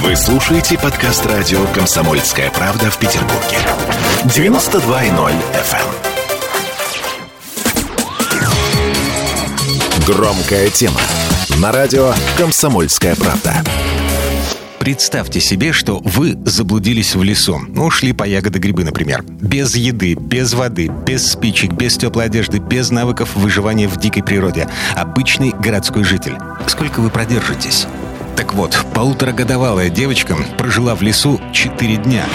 Вы слушаете подкаст радио «Комсомольская правда» в Петербурге. 92.0 FM. эм. Громкая тема. На радио «Комсомольская правда». Представьте себе, что вы заблудились в лесу. Ну, шли по ягоды грибы, например. Без еды, без воды, без спичек, без теплой одежды, без навыков выживания в дикой природе. Обычный городской житель. Сколько вы продержитесь? Так вот, полуторагодовалая девочка прожила в лесу 4 дня.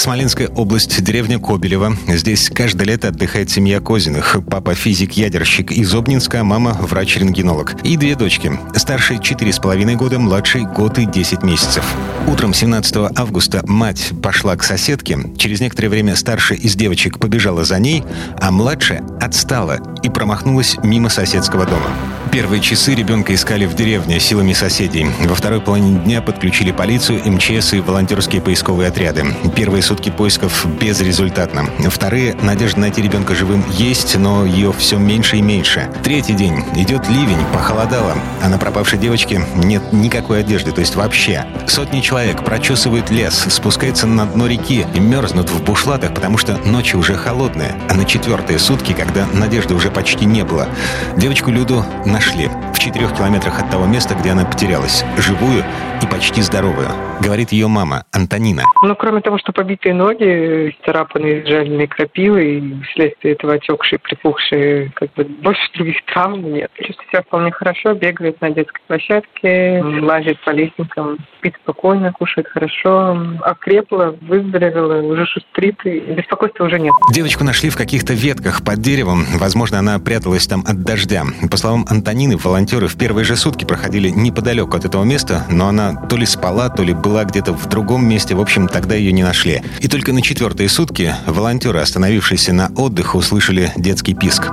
Смоленская область, деревня Кобелева. Здесь каждое лето отдыхает семья Козиных. Папа физик-ядерщик из Обнинска, а мама врач-рентгенолог. И две дочки. Старшей 4,5 года, младшей год и 10 месяцев. Утром 17 августа мать пошла к соседке. Через некоторое время старшая из девочек побежала за ней, а младшая отстала и промахнулась мимо соседского дома. Первые часы ребенка искали в деревне силами соседей. Во второй половине дня подключили полицию, МЧС и волонтерские поисковые отряды. Первые сутки поисков безрезультатно. Вторые — надежда найти ребенка живым есть, но ее все меньше и меньше. Третий день. Идет ливень, похолодало, а на пропавшей девочке нет никакой одежды, то есть вообще. Сотни человек прочесывают лес, спускаются на дно реки и мерзнут в бушлатах, потому что ночи уже холодные. А на четвертые сутки, когда надежды уже почти не было, девочку Люду нашли четырех километрах от того места, где она потерялась. Живую и почти здоровую. Говорит ее мама, Антонина. Ну, кроме того, что побитые ноги, царапанные жаленные крапивы, и вследствие этого отекшие, припухшие, как бы больше других травм нет. Чувствует себя вполне хорошо, бегает на детской площадке, лазит по лестницам, спит спокойно, кушает хорошо, окрепла, выздоровела, уже шустрит, и беспокойства уже нет. Девочку нашли в каких-то ветках под деревом. Возможно, она пряталась там от дождя. По словам Антонины, волонтеры в первые же сутки проходили неподалеку от этого места, но она то ли спала, то ли была где-то в другом месте. В общем, тогда ее не нашли. И только на четвертые сутки волонтеры, остановившиеся на отдых, услышали детский писк.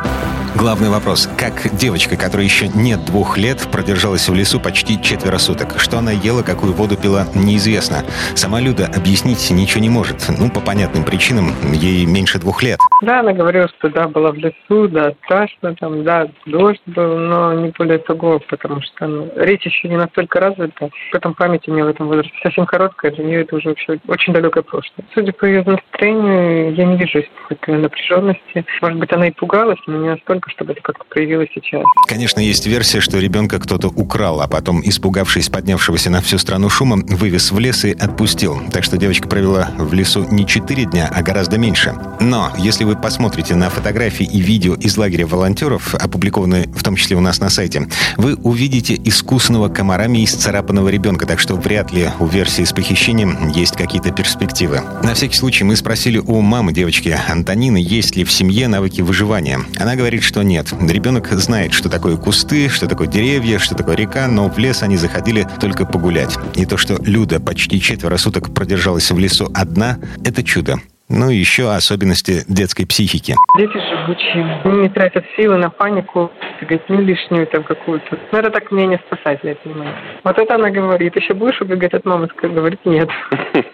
Главный вопрос. Как девочка, которой еще нет двух лет, продержалась в лесу почти четверо суток? Что она ела, какую воду пила, неизвестно. Сама Люда объяснить ничего не может. Ну, по понятным причинам, ей меньше двух лет. Да, она говорила, что да, была в лесу, да, страшно, там, да, дождь был, но не более того, потому что ну, речь еще не настолько развита. Потом память у нее в этом возрасте совсем короткая, для нее это уже вообще очень далекое прошлое. Судя по ее настроению, я не вижу какой-то напряженности. Может быть, она и пугалась, но не настолько, чтобы это как-то проявилось сейчас. Конечно, есть версия, что ребенка кто-то украл, а потом, испугавшись поднявшегося на всю страну шума, вывез в лес и отпустил. Так что девочка провела в лесу не 4 дня, а гораздо меньше. Но, если вы посмотрите на фотографии и видео из лагеря волонтеров, опубликованные в том числе у нас на сайте, вы увидите искусного комарами исцарапанного ребенка, так что вряд ли у версии с похищением есть какие-то перспективы. На всякий случай мы спросили у мамы девочки Антонины, есть ли в семье навыки выживания. Она говорит, что нет. Ребенок знает, что такое кусты, что такое деревья, что такое река, но в лес они заходили только погулять. И то, что Люда почти четверо суток продержалась в лесу одна, это чудо. Ну и еще особенности детской психики. Дети живучие, они не тратят силы на панику, беготню лишнюю там какую-то. Ну, это так мнение спасателя, я понимаю. Вот это она говорит. Еще будешь убегать от мамы? Говорит, нет.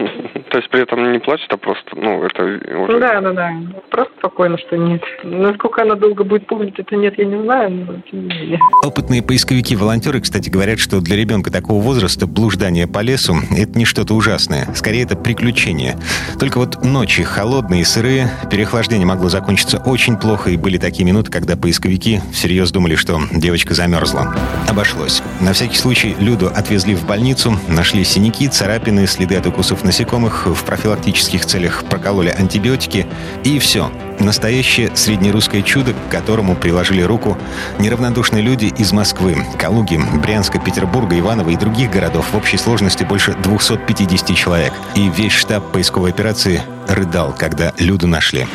То есть при этом не плачет, а просто, ну, это уже... Да, да, да. Просто спокойно, что нет. Насколько она долго будет помнить это нет, я не знаю, но тем не менее. Опытные поисковики-волонтеры, кстати, говорят, что для ребенка такого возраста блуждание по лесу – это не что-то ужасное. Скорее, это приключение. Только вот ночи холодные и сырые, переохлаждение могло закончиться очень плохо, и были такие минуты, когда поисковики всерьез думали, что девочка замерзла. Обошлось. На всякий случай Люду отвезли в больницу, нашли синяки, царапины, следы от укусов насекомых, в профилактических целях прокололи антибиотики, и все. Настоящее среднерусское чудо, к которому приложили руку неравнодушные люди из Москвы, Калуги, Брянска, Петербурга, Иванова и других городов в общей сложности больше 250 человек. И весь штаб поисковой операции рыдал, когда Люду нашли.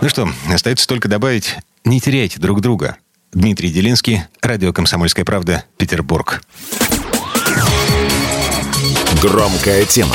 Ну что, остается только добавить, не теряйте друг друга. Дмитрий Делинский, радио «Комсомольская правда», Петербург. Громкая тема.